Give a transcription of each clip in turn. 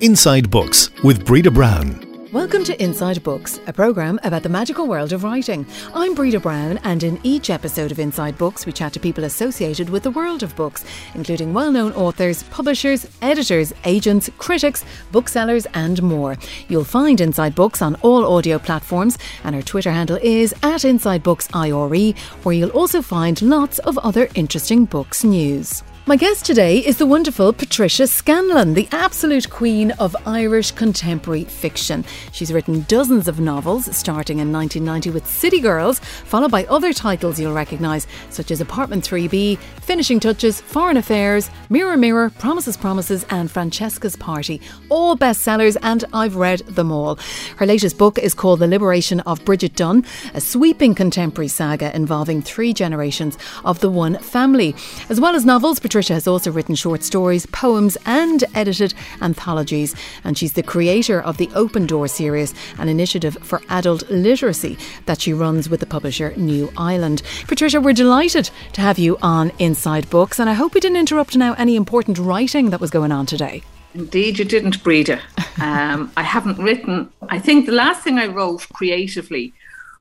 Inside Books with Breda Brown. Welcome to Inside Books, a programme about the magical world of writing. I'm Breda Brown, and in each episode of Inside Books, we chat to people associated with the world of books, including well known authors, publishers, editors, agents, critics, booksellers, and more. You'll find Inside Books on all audio platforms, and our Twitter handle is at Inside Books where you'll also find lots of other interesting books news. My guest today is the wonderful Patricia Scanlan, the absolute queen of Irish contemporary fiction. She's written dozens of novels, starting in 1990 with City Girls, followed by other titles you'll recognise, such as Apartment 3B, Finishing Touches, Foreign Affairs, Mirror Mirror, Promises Promises, and Francesca's Party. All bestsellers, and I've read them all. Her latest book is called The Liberation of Bridget Dunn, a sweeping contemporary saga involving three generations of the one family. As well as novels, Patricia Patricia has also written short stories, poems, and edited anthologies. And she's the creator of the Open Door series, an initiative for adult literacy that she runs with the publisher New Island. Patricia, we're delighted to have you on Inside Books, and I hope we didn't interrupt now any important writing that was going on today. Indeed, you didn't, Breda. Um, I haven't written. I think the last thing I wrote creatively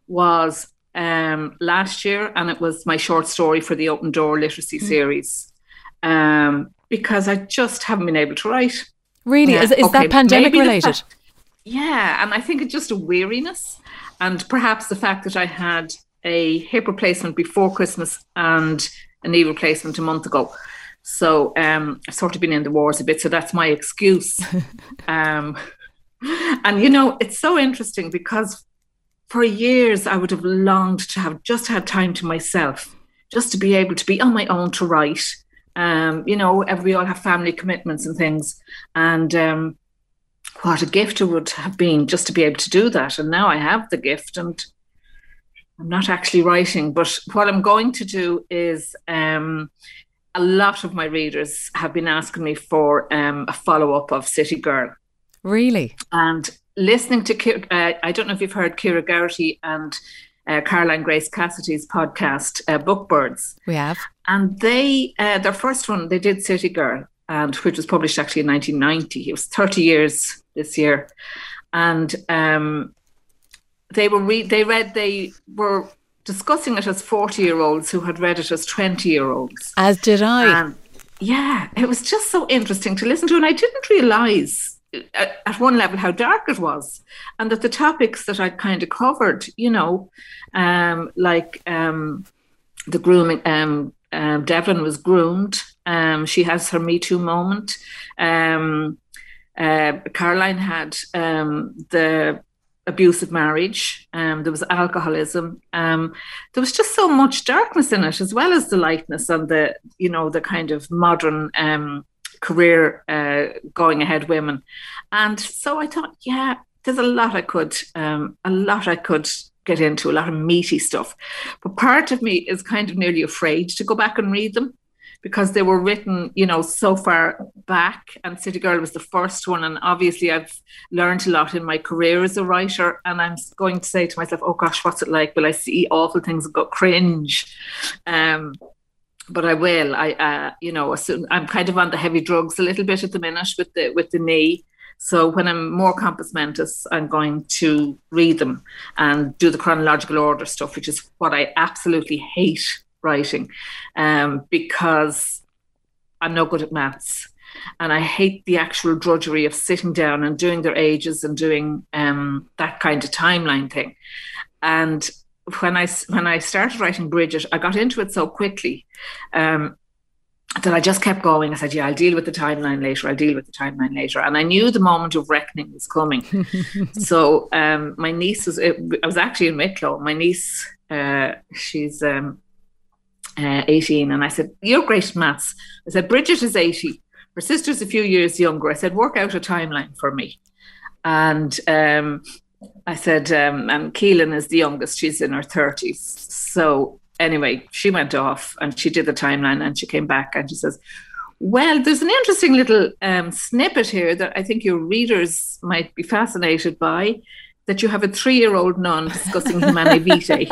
was um, last year, and it was my short story for the Open Door Literacy mm. series um, because I just haven't been able to write. Really? Yeah. Is, is okay, that pandemic related? Fact, yeah, and I think it's just a weariness, and perhaps the fact that I had a hip replacement before Christmas and a knee replacement a month ago. So um, I've sort of been in the wars a bit, so that's my excuse. um, and you know, it's so interesting because for years I would have longed to have just had time to myself, just to be able to be on my own to write um, you know, we all have family commitments and things. And um, what a gift it would have been just to be able to do that. And now I have the gift and I'm not actually writing. But what I'm going to do is um, a lot of my readers have been asking me for um, a follow up of City Girl. Really? And listening to, uh, I don't know if you've heard Ciara Geraghty and uh, Caroline Grace Cassidy's podcast, uh, Bookbirds. We have. And they, uh, their first one, they did City Girl, and which was published actually in 1990. It was 30 years this year. And um, they were re- they read, they were discussing it as 40 year olds who had read it as 20 year olds. As did I. And yeah, it was just so interesting to listen to. And I didn't realize at one level how dark it was and that the topics that I'd kind of covered, you know, um, like um, the grooming, um, uh, Devlin was groomed. Um, she has her Me Too moment. Um, uh, Caroline had um, the abusive marriage. Um, there was alcoholism. Um, there was just so much darkness in it, as well as the lightness and the, you know, the kind of modern um, career uh, going ahead women. And so I thought, yeah, there's a lot I could, um, a lot I could get into, a lot of meaty stuff. But part of me is kind of nearly afraid to go back and read them because they were written, you know, so far back. And City Girl was the first one. And obviously, I've learned a lot in my career as a writer. And I'm going to say to myself, oh gosh, what's it like? Will I see awful things and go cringe? Um, but I will. I, uh, you know, soon, I'm kind of on the heavy drugs a little bit at the minute with the with the knee. So when I'm more compos mentis, I'm going to read them and do the chronological order stuff, which is what I absolutely hate writing, um, because I'm no good at maths, and I hate the actual drudgery of sitting down and doing their ages and doing um, that kind of timeline thing. And when I when I started writing Bridget, I got into it so quickly um, that I just kept going. I said, "Yeah, I'll deal with the timeline later. I'll deal with the timeline later." And I knew the moment of reckoning was coming. so um, my niece was. It, I was actually in Wicklow. My niece, uh, she's um, uh, eighteen, and I said, "You're great at maths." I said, "Bridget is eighty. Her sister's a few years younger." I said, "Work out a timeline for me." And um, I said, um, and Keelan is the youngest. She's in her 30s. So anyway, she went off and she did the timeline and she came back and she says, well, there's an interesting little um, snippet here that I think your readers might be fascinated by. That you have a three-year-old nun discussing Humanae Vitae.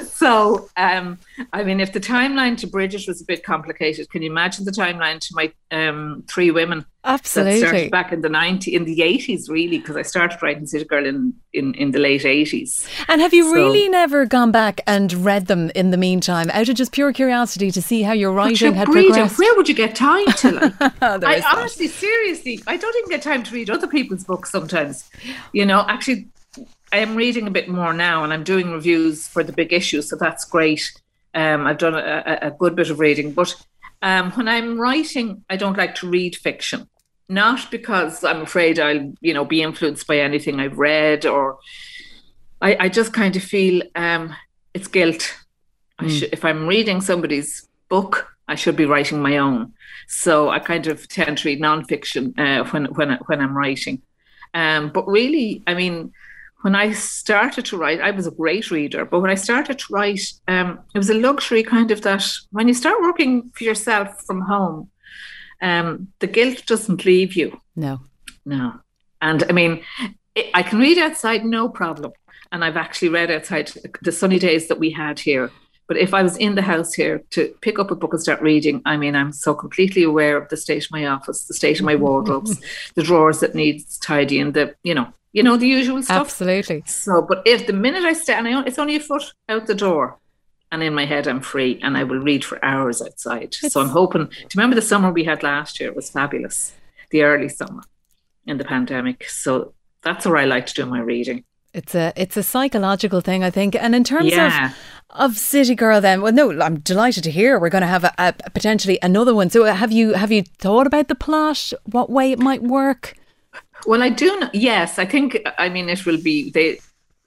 so, um, I mean, if the timeline to Bridget was a bit complicated, can you imagine the timeline to my um, three women? Absolutely. That started back in the 90 in the 80s really because I started writing City Girl in, in, in the late 80s. And have you so, really never gone back and read them in the meantime out of just pure curiosity to see how your writing had progressed? Where would you get time to like? I honestly seriously I don't even get time to read other people's books sometimes. You know, actually I am reading a bit more now and I'm doing reviews for the big issue so that's great. Um, I've done a, a, good bit of reading, but um, when I'm writing, I don't like to read fiction not because I'm afraid I'll, you know, be influenced by anything I've read or I, I just kind of feel um, it's guilt. Mm. Should, if I'm reading somebody's book, I should be writing my own. So I kind of tend to read nonfiction uh, when when when I'm writing. Um, but really, I mean, when I started to write, I was a great reader. But when I started to write, um, it was a luxury kind of that when you start working for yourself from home, um, the guilt doesn't leave you. No. No. And I mean, it, I can read outside, no problem. And I've actually read outside the sunny days that we had here. But if I was in the house here to pick up a book and start reading, I mean, I'm so completely aware of the state of my office, the state of my wardrobes, the drawers that needs tidying, the you know, you know, the usual stuff. Absolutely. So, but if the minute I stand, it's only a foot out the door, and in my head I'm free and I will read for hours outside. It's, so I'm hoping do you remember the summer we had last year It was fabulous, the early summer in the pandemic. So that's where I like to do my reading. It's a it's a psychological thing, I think. And in terms yeah. of of City Girl, then, well, no, I'm delighted to hear we're going to have a, a, potentially another one. So, have you have you thought about the plot? What way it might work? Well, I do. Know, yes, I think. I mean, it will be they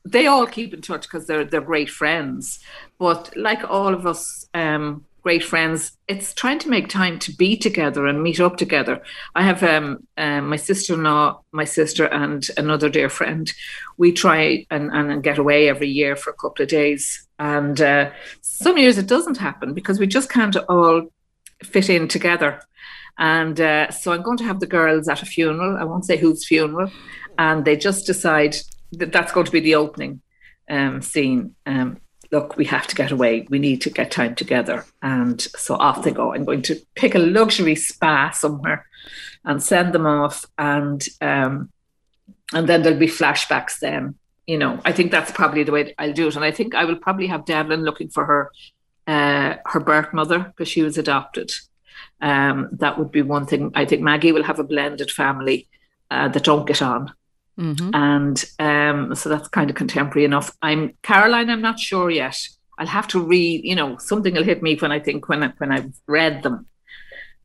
they all keep in touch because they're they're great friends. But like all of us, um, great friends, it's trying to make time to be together and meet up together. I have um, uh, my sister-in-law, my sister, and another dear friend. We try and, and get away every year for a couple of days, and uh, some years it doesn't happen because we just can't all fit in together. And uh, so I'm going to have the girls at a funeral. I won't say whose funeral, and they just decide that that's going to be the opening um, scene. Um, look, we have to get away. We need to get time together. And so off they go. I'm going to pick a luxury spa somewhere and send them off. And um, and then there'll be flashbacks then. You know, I think that's probably the way I'll do it. And I think I will probably have Devlin looking for her uh, her birth mother because she was adopted. Um, that would be one thing. I think Maggie will have a blended family uh, that don't get on. Mm-hmm. And um, so that's kind of contemporary enough. I'm Caroline. I'm not sure yet. I'll have to read. You know, something will hit me when I think when I, when I've read them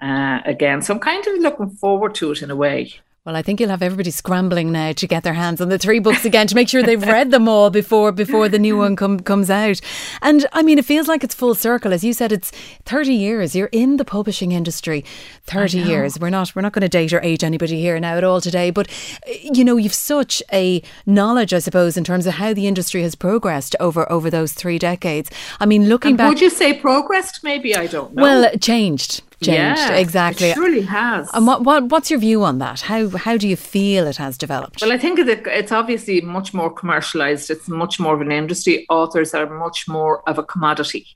uh, again. So I'm kind of looking forward to it in a way. Well, I think you'll have everybody scrambling now to get their hands on the three books again to make sure they've read them all before before the new one come, comes out. And I mean, it feels like it's full circle, as you said. It's thirty years. You're in the publishing industry. Thirty years. We're not we're not going to date or age anybody here now at all today. But eh, you know, you've such a knowledge, I suppose, in terms of how the industry has progressed over over those three decades. I mean, looking and back, would you say progressed? Maybe I don't know. Well, changed changed. Yeah, exactly. It surely has. And what, what what's your view on that? How how do you feel it has developed? Well, I think it's obviously much more commercialized. It's much more of an industry. Authors are much more of a commodity.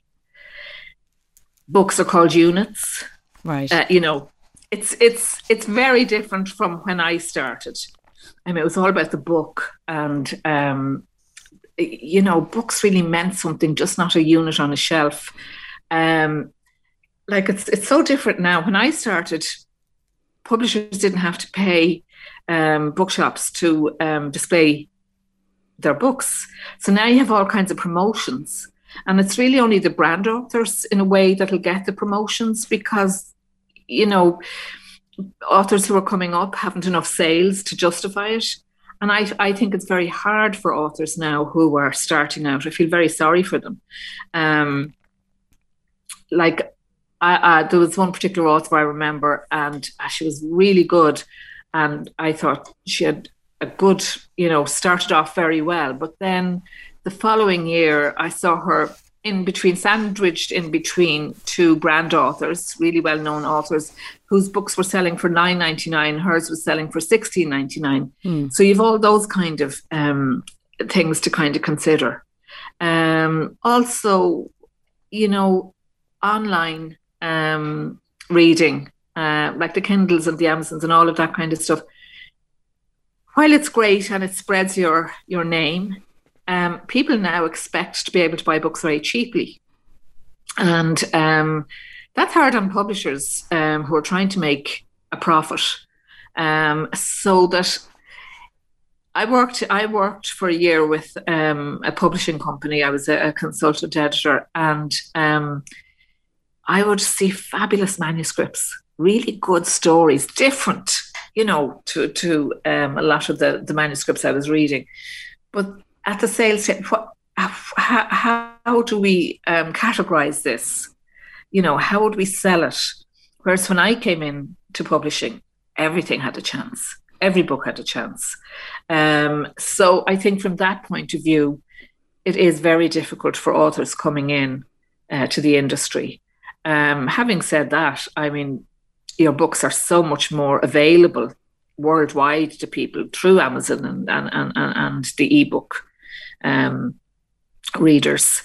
Books are called units. Right. Uh, you know, it's it's it's very different from when I started. I mean, it was all about the book, and um, you know, books really meant something, just not a unit on a shelf. Um, like it's it's so different now. When I started, publishers didn't have to pay um, bookshops to um, display their books. So now you have all kinds of promotions, and it's really only the brand authors in a way that'll get the promotions because you know authors who are coming up haven't enough sales to justify it. And I, I think it's very hard for authors now who are starting out. I feel very sorry for them. Um, like I, there was one particular author I remember, and uh, she was really good, and I thought she had a good, you know, started off very well. But then the following year, I saw her in between, sandwiched in between two brand authors, really well known authors, whose books were selling for nine ninety nine. Hers was selling for sixteen ninety nine. Mm. So you've all those kind of um, things to kind of consider. Um, also, you know, online um, reading uh, like the Kindles and the Amazons and all of that kind of stuff. While it's great and it spreads your your name, um, people now expect to be able to buy books very cheaply, and um, that's hard on publishers um, who are trying to make a profit. Um, so that I worked I worked for a year with um, a publishing company. I was a, a consultant editor, and um, I would see fabulous manuscripts, really good stories, different, you know, to to um, a lot of the the manuscripts I was reading. But at the sales, what, how, how do we um, categorize this? You know, how would we sell it? Whereas when I came in to publishing, everything had a chance. Every book had a chance. Um, so I think from that point of view, it is very difficult for authors coming in uh, to the industry um, having said that, I mean, your books are so much more available worldwide to people through Amazon and and and, and the ebook um, readers.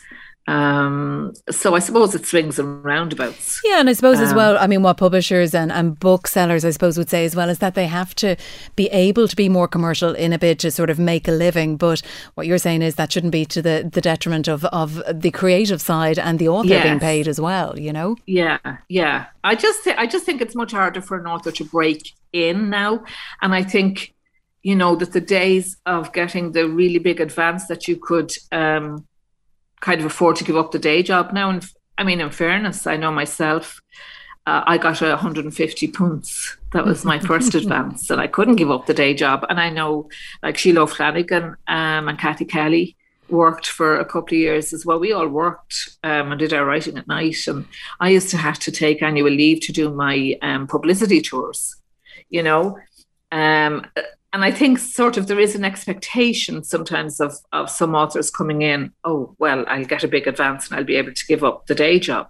Um, so I suppose it swings and roundabouts. Yeah, and I suppose um, as well, I mean, what publishers and, and booksellers, I suppose, would say as well is that they have to be able to be more commercial in a bid to sort of make a living. But what you're saying is that shouldn't be to the, the detriment of, of the creative side and the author yes. being paid as well, you know? Yeah, yeah. I just, th- I just think it's much harder for an author to break in now. And I think, you know, that the days of getting the really big advance that you could, um, kind of afford to give up the day job now. And I mean, in fairness, I know myself, uh, I got a 150 punts. That was my first advance, and I couldn't give up the day job. And I know, like Sheila Flanagan um, and Cathy Kelly worked for a couple of years as well. We all worked um, and did our writing at night, and I used to have to take annual leave to do my um, publicity tours. You know, um, and I think sort of there is an expectation sometimes of of some authors coming in. Oh well, I'll get a big advance and I'll be able to give up the day job.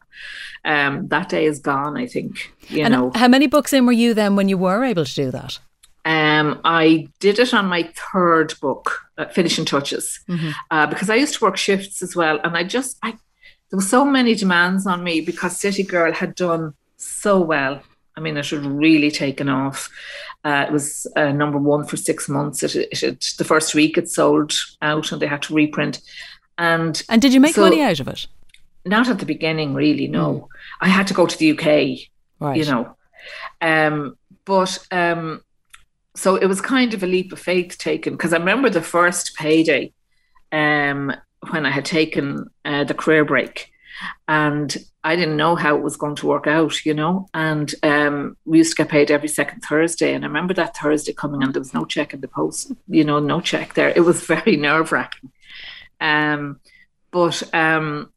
Um, that day is gone. I think you and know. How many books in were you then when you were able to do that? Um, I did it on my third book, uh, Finishing Touches, mm-hmm. uh, because I used to work shifts as well, and I just I there were so many demands on me because City Girl had done so well. I mean, it had really taken off. Uh, it was uh, number one for six months. It, it, it, the first week it sold out, and they had to reprint. And and did you make so, money out of it? Not at the beginning, really. No, mm. I had to go to the UK. Right. You know, um, but um, so it was kind of a leap of faith taken because I remember the first payday um, when I had taken uh, the career break and I didn't know how it was going to work out, you know. And um, we used to get paid every second Thursday, and I remember that Thursday coming, and there was no check in the post, you know, no check there. It was very nerve wracking. Um, but um,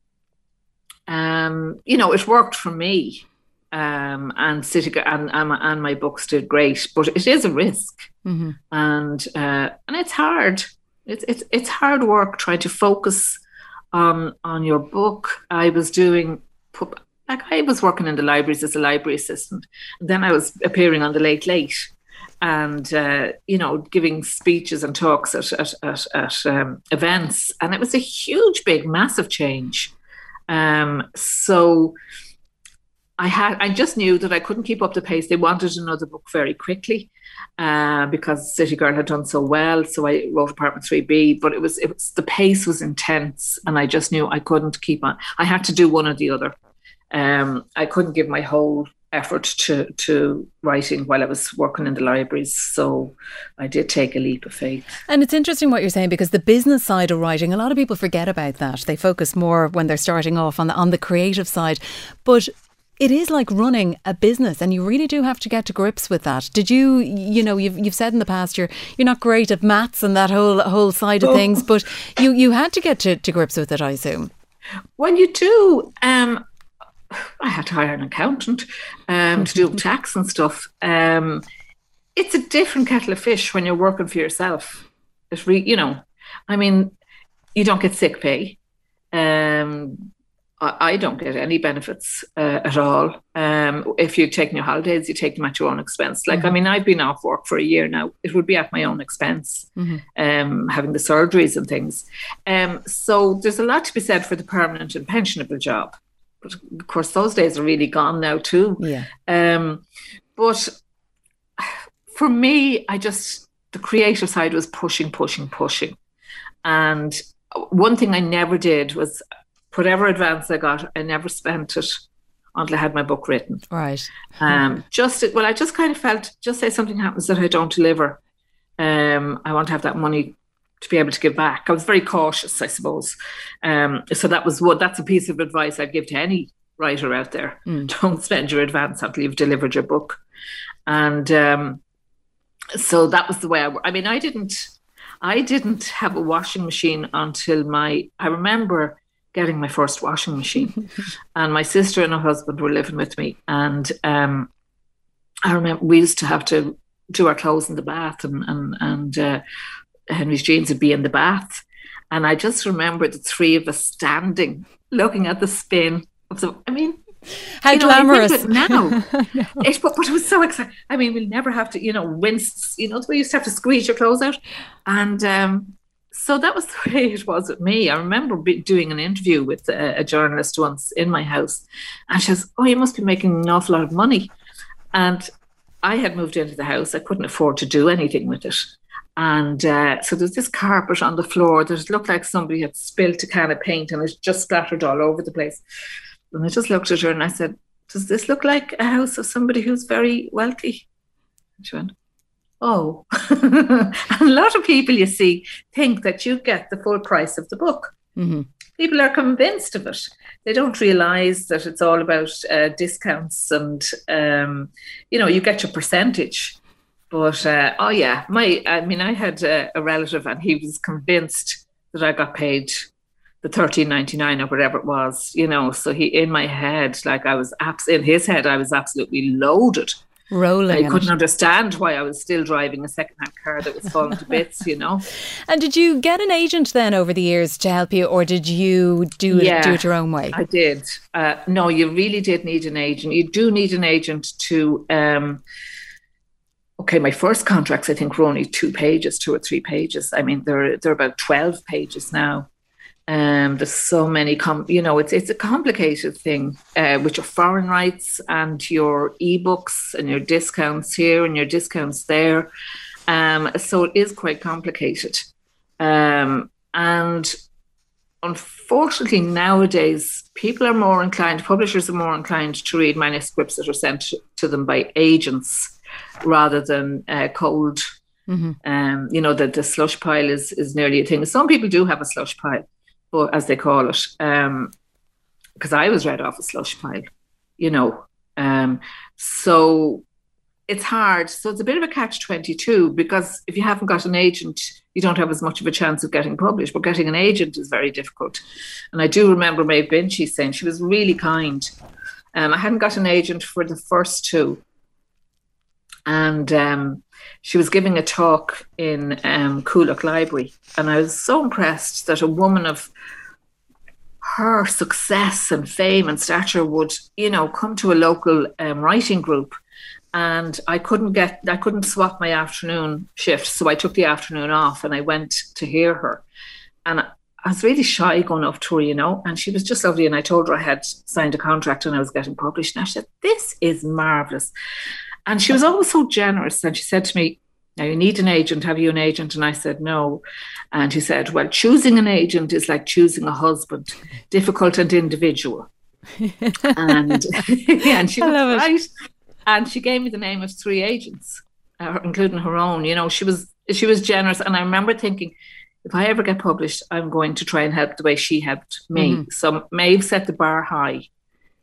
um, you know, it worked for me. Um, and City and, and, and my books did great, but it is a risk, mm-hmm. and uh, and it's hard. It's it's it's hard work trying to focus on on your book. I was doing like I was working in the libraries as a library assistant. then I was appearing on the Late Late, and uh, you know giving speeches and talks at at, at, at um, events, and it was a huge, big, massive change. Um, so I had I just knew that I couldn't keep up the pace. They wanted another book very quickly uh, because City Girl had done so well. So I wrote Apartment Three B, but it was it was the pace was intense, and I just knew I couldn't keep on. I had to do one or the other. Um, I couldn't give my whole effort to to writing while I was working in the libraries. So I did take a leap of faith. And it's interesting what you're saying because the business side of writing, a lot of people forget about that. They focus more when they're starting off on the on the creative side. But it is like running a business and you really do have to get to grips with that. Did you you know you've, you've said in the past you're you're not great at maths and that whole whole side of oh. things but you you had to get to, to grips with it i assume. Well you do um i had to hire an accountant um to do tax and stuff. Um it's a different kettle of fish when you're working for yourself. It's re- you know i mean you don't get sick pay. Um I don't get any benefits uh, at all. Um, if you're taking your holidays, you take them at your own expense. Like, mm-hmm. I mean, I've been off work for a year now. It would be at my own expense, mm-hmm. um, having the surgeries and things. Um, so there's a lot to be said for the permanent and pensionable job. but of course, those days are really gone now too. Yeah. Um, but for me, I just the creative side was pushing, pushing, pushing, and one thing I never did was whatever advance I got, I never spent it until I had my book written. Right. Um, just well, I just kind of felt just say something happens that I don't deliver. Um, I want to have that money to be able to give back. I was very cautious, I suppose. Um, so that was what that's a piece of advice I'd give to any writer out there. Mm. Don't spend your advance until you've delivered your book. And um, so that was the way I. I mean, I didn't. I didn't have a washing machine until my. I remember getting my first washing machine, and my sister and her husband were living with me, and um, I remember we used to have to do our clothes in the bath, and and and uh, Henry's jeans would be in the bath, and I just remember the three of us standing, looking at the spin of the. I mean, How you know, glamorous. it now. it, but, but it was so exciting. I mean, we'll never have to, you know, wince, you know, we used to have to squeeze your clothes out. And um, so that was the way it was with me. I remember be, doing an interview with a, a journalist once in my house, and she says, Oh, you must be making an awful lot of money. And I had moved into the house, I couldn't afford to do anything with it. And uh, so there's this carpet on the floor that looked like somebody had spilled a can of paint and it just splattered all over the place. And I just looked at her and I said, Does this look like a house of somebody who's very wealthy? And she went, Oh. a lot of people, you see, think that you get the full price of the book. hmm People are convinced of it. They don't realize that it's all about uh, discounts and, um, you know, you get your percentage. But uh, oh, yeah, my, I mean, I had a, a relative and he was convinced that I got paid the thirteen ninety nine or whatever it was, you know. So he in my head, like I was abs- in his head, I was absolutely loaded. Rolling. I couldn't it. understand why I was still driving a second hand car that was falling to bits, you know. And did you get an agent then over the years to help you, or did you do it Yeah. do it your own way? I did. Uh, no, you really did need an agent. You do need an agent to. Um, okay, my first contracts I think were only two pages, two or three pages. I mean, they're they're about twelve pages now. Um, there's so many, com- you know, it's it's a complicated thing uh, with your foreign rights and your ebooks and your discounts here and your discounts there. Um, so it is quite complicated. Um, and unfortunately, nowadays, people are more inclined, publishers are more inclined to read manuscripts that are sent to them by agents rather than uh, cold. Mhm. Um, you know, that the slush pile is, is nearly a thing. Some people do have a slush pile, as they call it, because I was read off a slush pile, you know. Um, so it's hard. So it's a bit of a catch 22 because if you haven't got an agent, you don't have as much of a chance of getting published. But getting an agent is very difficult. And I do remember Maeve Binchy saying she was really kind. Um, I hadn't got an agent for the first two. And um, she was giving a talk in um, Coolock Library. And I was so impressed that a woman of her success and fame and stature would, you know, come to a local um, writing group and I couldn't get I couldn't swap my afternoon shift, so I took the afternoon off and I went to hear her, and I, was really shy going up to her, you know, and she was just lovely. And I told her I had signed a contract and I was getting published, and I said, "This is marvelous," and she was always so generous. And she said to me, "Now you need an agent. Have you an agent?" And I said, "No," and she said, "Well, choosing an agent is like choosing a husband, difficult and individual." and and she I was love it. right. And she gave me the name of three agents, uh, including her own. You know, she was she was generous, and I remember thinking, if I ever get published, I'm going to try and help the way she helped me. Mhm. So Maeve set the bar high,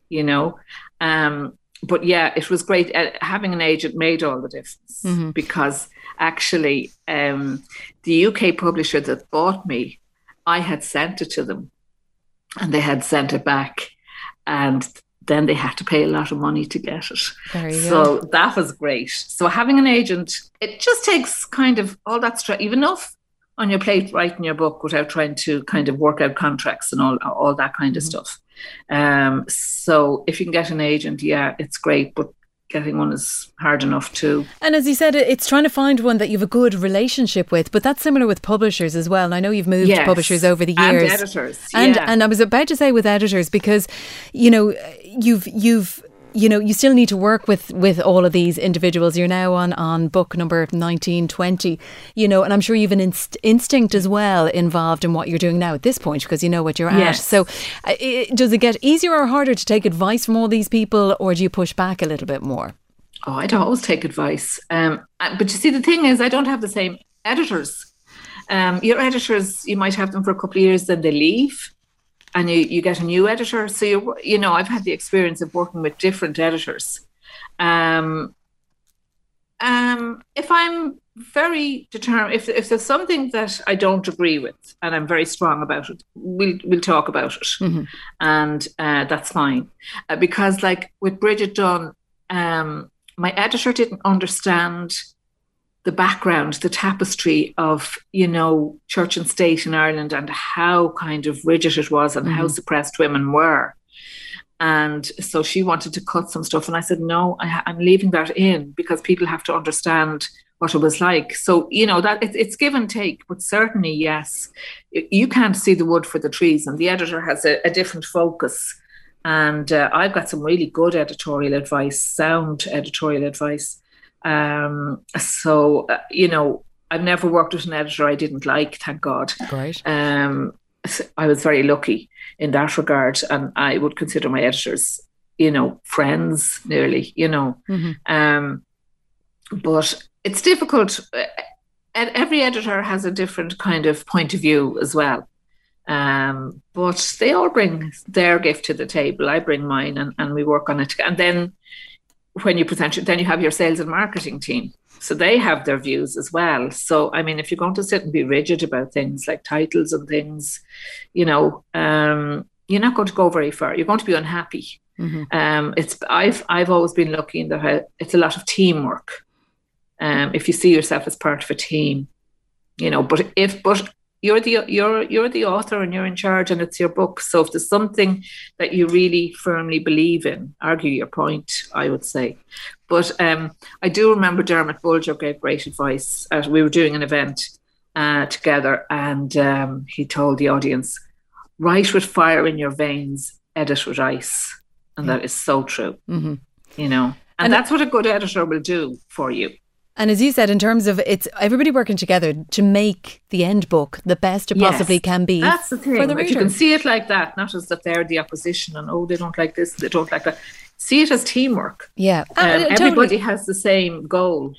you know. Um, but yeah, it was great. Uh, having an agent made all the difference Mhm. because actually, um, the UK publisher that bought me, I had sent it to them, and they had sent it back, and then they had to pay a lot of money to get it. You go. So that was great. So having an agent, it just takes kind of all that stress. You've enough on your plate writing your book without trying to kind of work out contracts and all all that kind of Mhm. stuff. Um, so if you can get an agent, yeah, it's great. But getting one is hard enough too. And as you said, it's trying to find one that you have a good relationship with. But that's similar with publishers as well. And I know you've moved Yes. publishers over the years, And editors. and yeah. and I was about to say with editors because you know you've you've you know you still need to work with with all of these individuals. You're now on on book number 19 20 you know and i'm sure you've an inst- instinct as well involved in what you're doing now at this point because you know what you're at. So uh, i does it get easier or harder to take advice from all these people or do you push back a little bit more? Oh, I'd always take advice. Um, but you see, the thing is, I don't have the same editors. Um, your editors, you might have them for a couple of years, then they leave, and you, you get a new editor. So you you know, I've had the experience of working with different editors. Um, um, if I'm very determined, if if there's something that I don't agree with, and I'm very strong about it, we'll we'll talk about it, Mhm. and uh, that's fine. Uh, because like with Bridget Dunn, um, my editor didn't understand the background, the tapestry of you know church and state in Ireland and how kind of rigid it was and how Mhm. suppressed women were. And so she wanted to cut some stuff, and I said, "No, I, I'm leaving that in because people have to understand what it was like." So you know that it, it's give and take, but certainly yes, you can't see the wood for the trees, and the editor has a, a different focus. And uh, I've got some really good editorial advice, sound editorial advice. Um, so uh, you know, I've never worked with an editor I didn't like, thank God great um, I was very lucky in that regard, and I would consider my editors, you know, friends nearly, you know. Mhm. Um, but it's difficult. And Every editor has a different kind of point of view as well. Um, but they all bring their gift to the table. I bring mine, and, and we work on it. And then when you present it, then you have your sales and marketing team. So they have their views as well. So, I mean, if you're going to sit and be rigid about things like titles and things, you know, um, you're not going to go very far. You're going to be unhappy. Mhm. Um, it's I've I've always been lucky in that it's a lot of teamwork. Um, if you see yourself as part of a team, you know. But if but you're the you're you're the author and you're in charge and it's your book. So if there's something that you really firmly believe in, argue your point. I would say. But um, I do remember Dermot Bolger gave great advice. As we were doing an event uh, together, and um, he told the audience, "Write with fire in your veins, edit with ice," and that is so true. Mhm. You know, and, And- that's what a good editor will do for you. And as you said, in terms of it's everybody working together to make the end book the best it Yes. possibly can be. That's the thing. for the if you can see it like that, not as that they're the opposition and oh, they don't like this, they don't like that. See it as teamwork. Yeah, Um, Uh, totally. everybody has the same goal.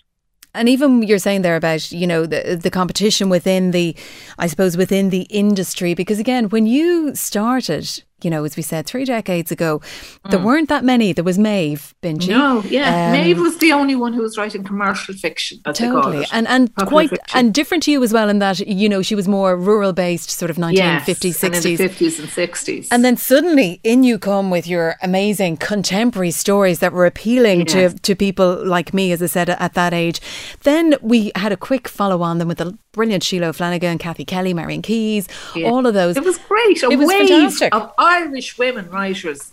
And even you're saying there about you know the the competition within the, I suppose within the industry because again when you started, you know as we said three decades ago, there weren't that many. There was Maeve Binchy. Mm. No, yeah. Um, Maeve was the only one who was writing commercial fiction, as they call Totally, and and Popular quite fiction. and different to you as well in that you know she was more rural based, sort of 1950s, yes, 60s, and in the 50s and 60s. And then suddenly in you come with your amazing contemporary stories that were appealing Yes. to, to people like me, as I said, at that age. Then we had a quick follow on them with the brilliant Sheila Flanagan, Cathy Kelly, Marian Keyes, Yeah. all of those. It was great. A It was wave fantastic. of Irish women writers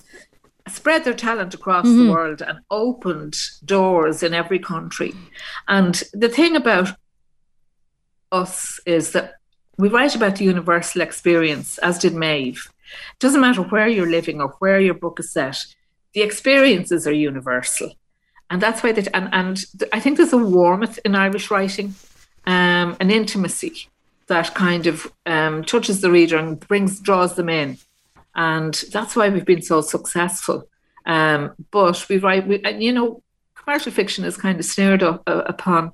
spread their talent across Mm-hmm. the world and opened doors in every country. And the thing about us is that we write about the universal experience, as did Maeve. It Doesn't matter where you're living or where your book is set, the experiences are universal. And that's why they, and, and I think there's a warmth in Irish writing, um, an intimacy that kind of um, touches the reader and brings, draws them in. And that's why we've been so successful. Um, but we write, we, and you know, commercial fiction is kind of sneered up, uh, upon,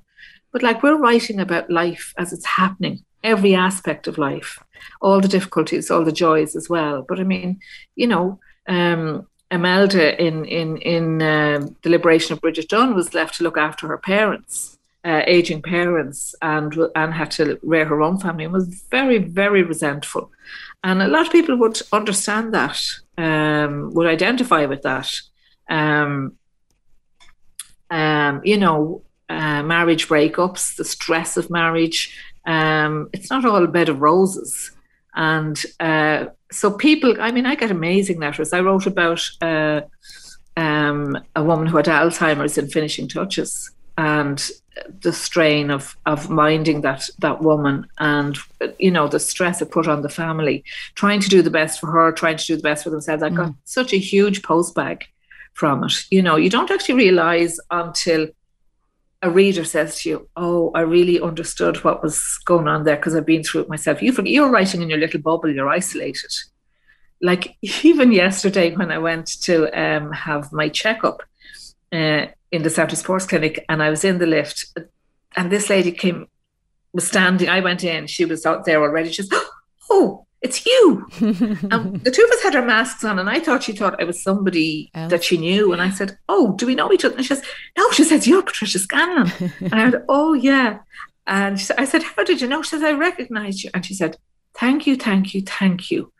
but like we're writing about life as it's happening, every aspect of life, all the difficulties, all the joys as well. But I mean, you know, um, Imelda in in in um the liberation of Bridget Dunn was left to look after her parents, uh, aging parents, and and had to rear her own family, and was very very resentful. And a lot of people would understand that, um, would identify with that. Um, um, you know, uh, marriage breakups, the stress of marriage. Um, it's not all a bed of roses. And uh, so people, I mean, I get amazing letters. I wrote about uh, um, a woman who had Alzheimer's in finishing touches, and the strain of of minding that that woman and you know the stress it put on the family trying to do the best for her trying to do the best for themselves. I got mm. such a huge post bag from it. You know you don't actually realize until a reader says to you oh i really understood what was going on there because i've been through it myself. You you're writing in your little bubble you're isolated. Like even yesterday when i went to um, have my checkup uh, in the Santry Sports Clinic, and I was in the lift, and this lady came, was standing. I went in, she was out there already. She says, "Oh, oh it's you." and the two of us had our masks on, and I thought she thought I was somebody oh. that she knew. And I said, "Oh, do we know each other?" And she says, "No." She says, "You're Patricia Scanlan." and I said, "Oh yeah." And I said, "How did you know?" She says, "I recognized you." And she said, "Thank you, thank you, thank you.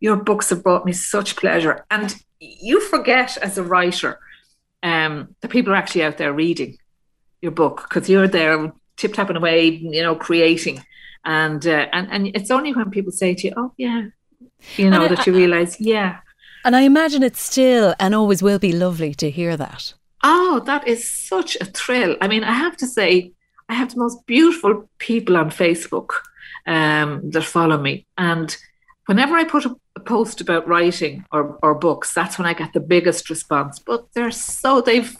Your books have brought me such pleasure." And you forget as a writer um, the people are actually out there reading your book because you're there tip tapping away, you know, creating, and uh, and and it's only when people say to you, "Oh yeah," you know, that you realise, yeah. And I imagine it's still and always will be lovely to hear that. Oh, that is such a thrill. I mean, I have to say, I have the most beautiful people on Facebook um, that follow me, and whenever I put a, a, post about writing or, or books, that's when I get the biggest response. But they're so they've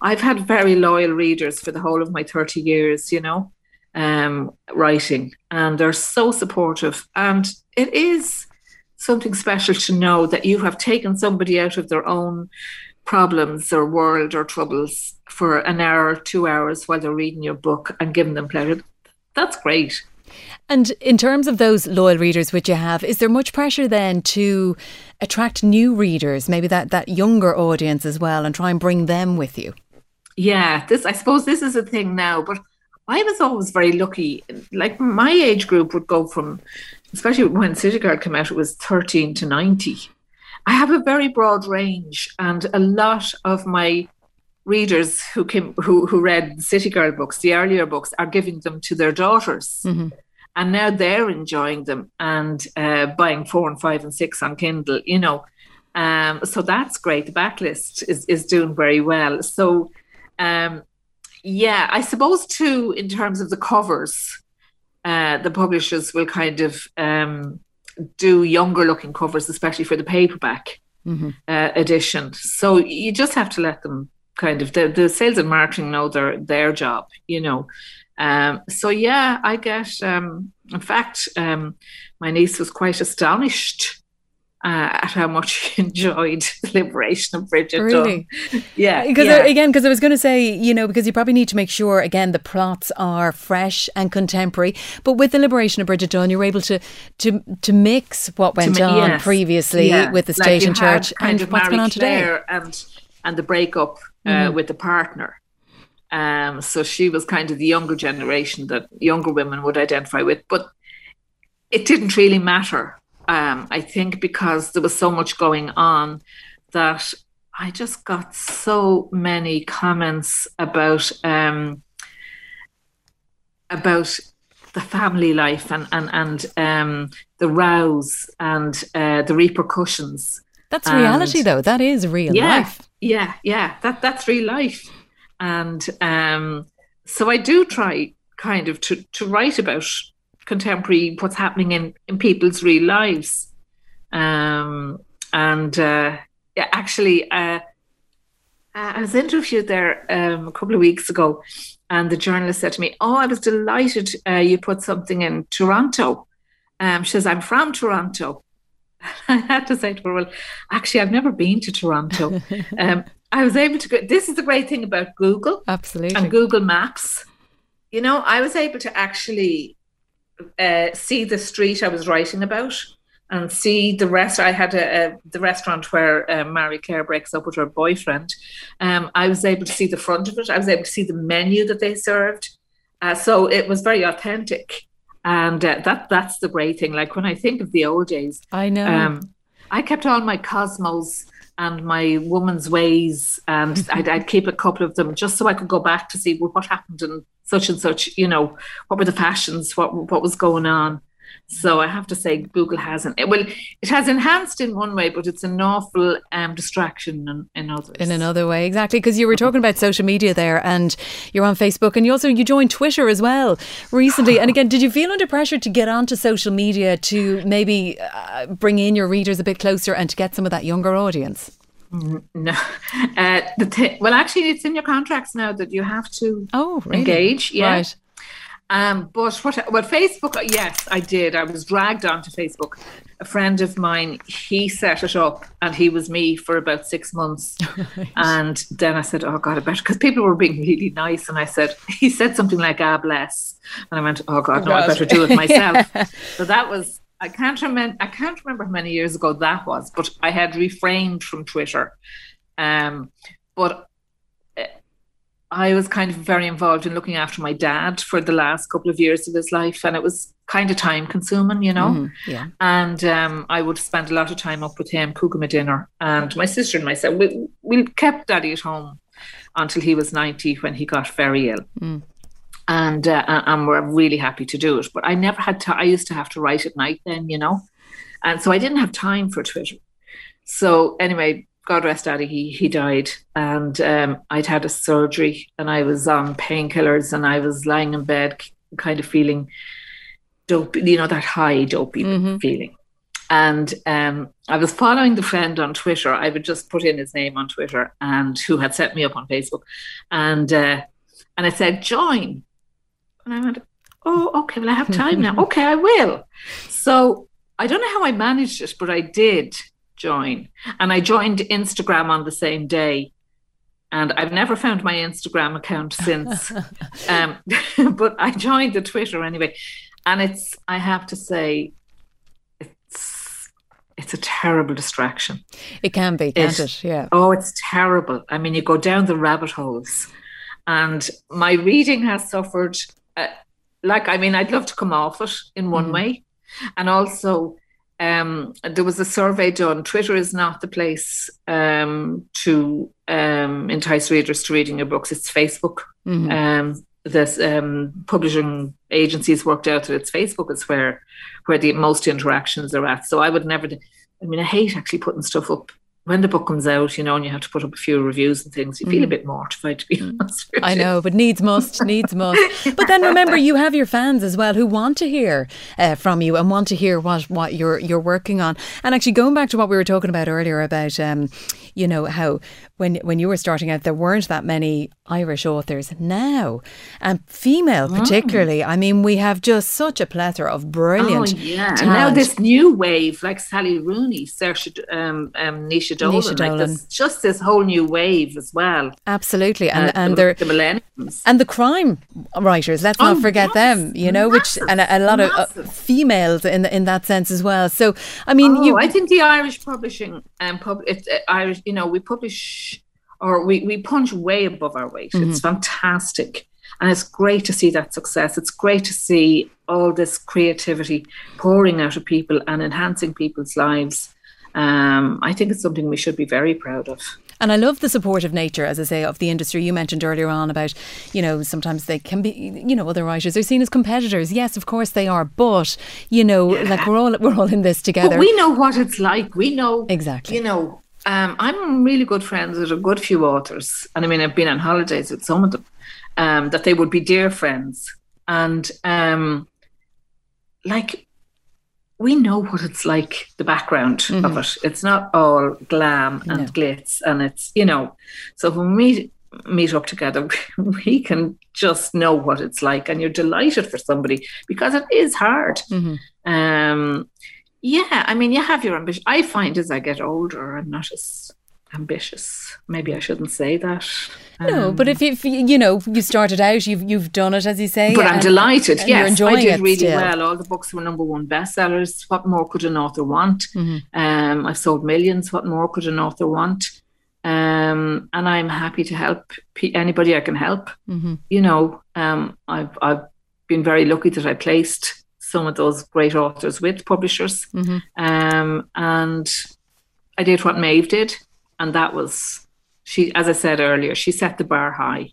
I've had very loyal readers for the whole of my 30 years, you know, um, writing, and they're so supportive. And it is something special to know that you have taken somebody out of their own problems or world or troubles for an hour, two hours while they're reading your book and giving them pleasure. That's great. And in terms of those loyal readers which you have, is there much pressure then to attract new readers, maybe that, that younger audience as well, and try and bring them with you? Yeah, this I suppose this is a thing now, but I was always very lucky. Like my age group would go from, especially when City Girl came out, it was 13 to 90. I have a very broad range, and a lot of my readers who came who who read City Girl books, the earlier books, are giving them to their daughters. Mm-hmm and now they're enjoying them and uh, buying four and five and six on Kindle, you know. Um, so that's great. The backlist is, is doing very well. So, um, yeah, I suppose too, in terms of the covers, uh, the publishers will kind of um, do younger looking covers, especially for the paperback mm-hmm. uh, edition. So you just have to let them kind of the, the sales and marketing know their their job, you know. Um, so yeah, I get. Um, in fact, um, my niece was quite astonished uh, at how much she enjoyed the liberation of Bridget really? Dunn. Yeah, because yeah. again, because I was going to say, you know, because you probably need to make sure again the plots are fresh and contemporary. But with the liberation of Bridget Dunn, you're able to to to mix what went on yes. previously yeah. with the state like and church and what's going on today, and and the breakup uh, mm-hmm. with the partner. Um, so she was kind of the younger generation that younger women would identify with, but it didn't really matter. Um, I think because there was so much going on that I just got so many comments about um, about the family life and and and um, the rows and uh, the repercussions. That's reality, though. That is real yeah, life. Yeah, yeah. That that's real life. And um, so I do try kind of to, to write about contemporary, what's happening in, in people's real lives. Um, and uh, yeah, actually, uh, I was interviewed there um, a couple of weeks ago, and the journalist said to me, "Oh, I was delighted uh, you put something in Toronto." Um, she says, "I'm from Toronto." I had to say to her, "Well, actually, I've never been to Toronto." um, I was able to go. This is the great thing about Google, absolutely, and Google Maps. You know, I was able to actually uh, see the street I was writing about and see the rest. I had a, a the restaurant where uh, Mary Claire breaks up with her boyfriend. Um, I was able to see the front of it. I was able to see the menu that they served. Uh, so it was very authentic, and uh, that that's the great thing. Like when I think of the old days, I know. Um, I kept all my Cosmos and my woman's ways, and mm-hmm. I'd, I'd, keep a couple of them just so I could go back to see well, what happened and such and such. You know, what were the fashions? What what was going on? So I have to say, Google hasn't. Well, it has enhanced in one way, but it's an awful um, distraction in, in others. In another way, exactly. Because you were talking about social media there, and you're on Facebook, and you also you joined Twitter as well recently. And again, did you feel under pressure to get onto social media to maybe uh, bring in your readers a bit closer and to get some of that younger audience? No, uh, the th- well, actually, it's in your contracts now that you have to oh really? engage. Yeah. Right. Um, but what, what Facebook, yes, I did. I was dragged onto Facebook. A friend of mine, he set it up and he was me for about six months. right. And then I said, Oh God, I better, because people were being really nice. And I said, He said something like, Ah, bless. And I went, Oh God, no, I better do it myself. so that was, I can't remember, I can't remember how many years ago that was, but I had refrained from Twitter. Um, but I was kind of very involved in looking after my dad for the last couple of years of his life, and it was kind of time consuming, you know. Mm, yeah. And um, I would spend a lot of time up with him, cooking a dinner, and my sister and myself. We, we kept Daddy at home until he was ninety, when he got very ill. Mm. And uh, and we're really happy to do it. But I never had to. I used to have to write at night then, you know, and so I didn't have time for Twitter. So anyway, God rest Daddy, he he died, and um, I'd had a surgery, and I was on painkillers, and I was lying in bed, kind of feeling dope, you know, that high dopey Mhm. feeling. And um, I was following the friend on Twitter. I would just put in his name on Twitter, and who had set me up on Facebook, and uh, and it said join, and I went, oh, okay, well I have time now. Okay, I will. So I don't know how I managed it, but I did join. And I joined Instagram on the same day. And I've never found my Instagram account since. um, but I joined the Twitter anyway. And it's, I have to say, it's it's a terrible distraction. It can be, can't It- it? Yeah. Oh, it's terrible. I mean, you go down the rabbit holes. And my reading has suffered. Uh, like, I mean, I'd love to come off it in one Mhm. way. And also, um, there was a survey done. Twitter is not the place um, to um, entice readers to reading your books, it's Facebook. Mhm. Um, this um, publishing agencies worked out that it's Facebook is where where the most interactions are at. So I would never. I mean, I hate actually putting stuff up when the book comes out, you know, and you have to put up a few reviews and things. You feel a Mhm. bit mortified, to be honest. with I you. know, but needs must, needs must. But then remember, you have your fans as well who want to hear uh, from you and want to hear what, what you're you're working on. And actually, going back to what we were talking about earlier about, um, you know, how when when you were starting out, there weren't that many Irish authors now, and female particularly. I mean, we have just such a plethora of brilliant. Oh yeah, and now this new wave, like Sally Rooney, Saoirse, um, um, Nisha Dolan, Naoise like this, just this whole new wave as well. Absolutely, and Uh, and the, the millenniums. and the crime writers let's not Oh, forget yes, them you know which and a, a lot of uh, females in in that sense as well so i mean oh, you I think the Irish publishing and pub, it, uh, Irish, you know, we publish or we, we punch way above our weight. It's Mm-hmm. fantastic. And it's great to see that success. It's great to see all this creativity pouring out of people and enhancing people's lives. Um, I think it's something we should be very proud of. and i love the supportive nature as i say of the industry you mentioned earlier on about you know sometimes they can be you know other writers are seen as competitors yes of course they are but you know like we're all we're all in this together But we know what it's like. We know Exactly. You know, um, I'm really good friends with a good few authors, and I mean, I've been on holidays with some of them. Um, that they would be dear friends, and um, like we know what it's like. The background of it. It's not all glam and No. glitz, and it's you know. So when we meet up together, we can just know what it's like, and you're delighted for somebody because it is hard. Mhm. Um, yeah, I mean, you have your ambition. I find as I get older, I'm not as ambitious. Maybe I shouldn't say that. no Um, but if, if you you know you started out you've you've done it as you say but I'm delighted. and you're yes, enjoying I did it really still. well. All the books were number one bestsellers. What more could an author want? Mhm. Um, I've sold millions. What more could an author want? Um, and I'm happy to help anybody I can help. Mhm. You know, um, I've I've been very lucky that I placed some of those great authors with publishers. Mhm. Um, and I did what Maeve did, and that was she. As I said earlier, she set the bar high.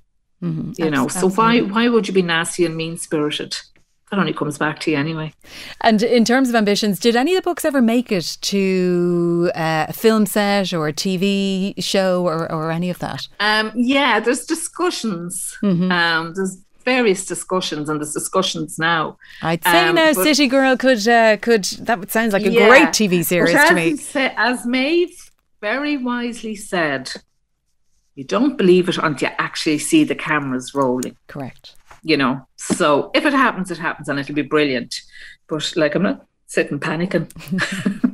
Mhm. You know, Abs- so why why would you be nasty and mean spirited? that only comes back to you anyway. And in terms of ambitions, did any of the books ever make it to uh, a film set or a TV show or, or any of that? Um, yeah, there's discussions. Mm-hmm. Um, there's various discussions, and there's discussions now. I'd say um, now, City Girl could uh, could that sounds like a yeah, great TV series to me. as Maeve very wisely said, you don't believe it until you actually see the cameras rolling. Correct you know. So if it happens, it happens, and it'll be brilliant. But like, I'm not sitting panicking.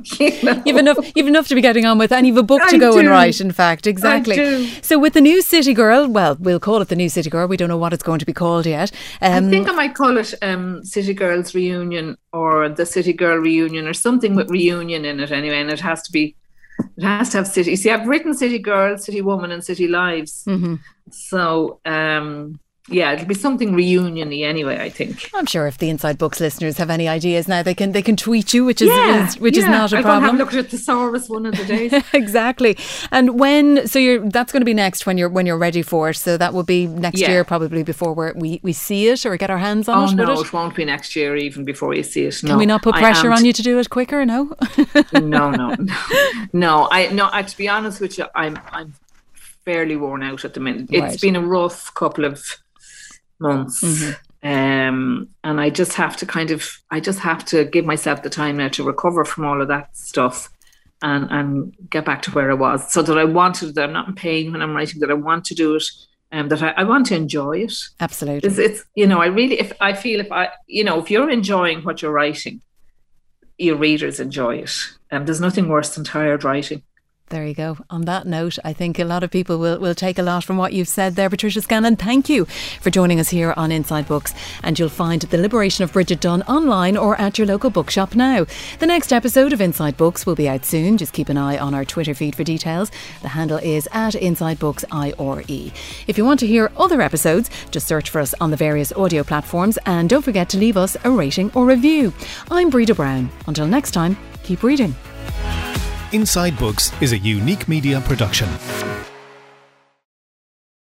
you know? You've enough. You've enough to be getting on with, and you've a book to I go do. and write. In fact, exactly. So with the new City Girl, well, we'll call it the new City Girl. We don't know what it's going to be called yet. Um, I think I might call it um, City Girls Reunion or the City Girl Reunion or something with reunion in it anyway, and it has to be. It has to have city. See, I've written City Girl, City Woman, and City Lives. Mm-hmm. So, um, yeah, it'll be something reuniony anyway. I think. I'm sure if the Inside Books listeners have any ideas now, they can they can tweet you, which is, yeah, is which yeah. is not a I'm problem. Have looked at thesaurus one of the days. exactly. And when so you're that's going to be next when you're when you're ready for it. So that will be next yeah. year probably before we we we see it or get our hands on oh, it. no, it? it? won't be next year even before you see it. No, can we not put pressure on you to do it quicker? No. no, no, no, no. I no. I, to be honest with you, I'm I'm fairly worn out at the minute. It's right. been a rough couple of months. Mm-hmm. Um, and I just have to kind of, I just have to give myself the time now to recover from all of that stuff and and get back to where I was, so that I wanted that I'm not in pain when I'm writing, that I want to do it, and um, that I, I want to enjoy it. Absolutely, it's, it's you know I really if I feel if I you know if you're enjoying what you're writing, your readers enjoy it. And um, there's nothing worse than tired writing. There you go. On that note, I think a lot of people will, will take a lot from what you've said there, Patricia Scanlan. Thank you for joining us here on Inside Books. And you'll find The Liberation of Brigid Dunne online or at your local bookshop now. The next episode of Inside Books will be out soon. Just keep an eye on our Twitter feed for details. The handle is at Inside Books IRE. If you want to hear other episodes, just search for us on the various audio platforms and don't forget to leave us a rating or review. I'm Breda Brown. Until next time, keep reading. Inside Books is a unique media production.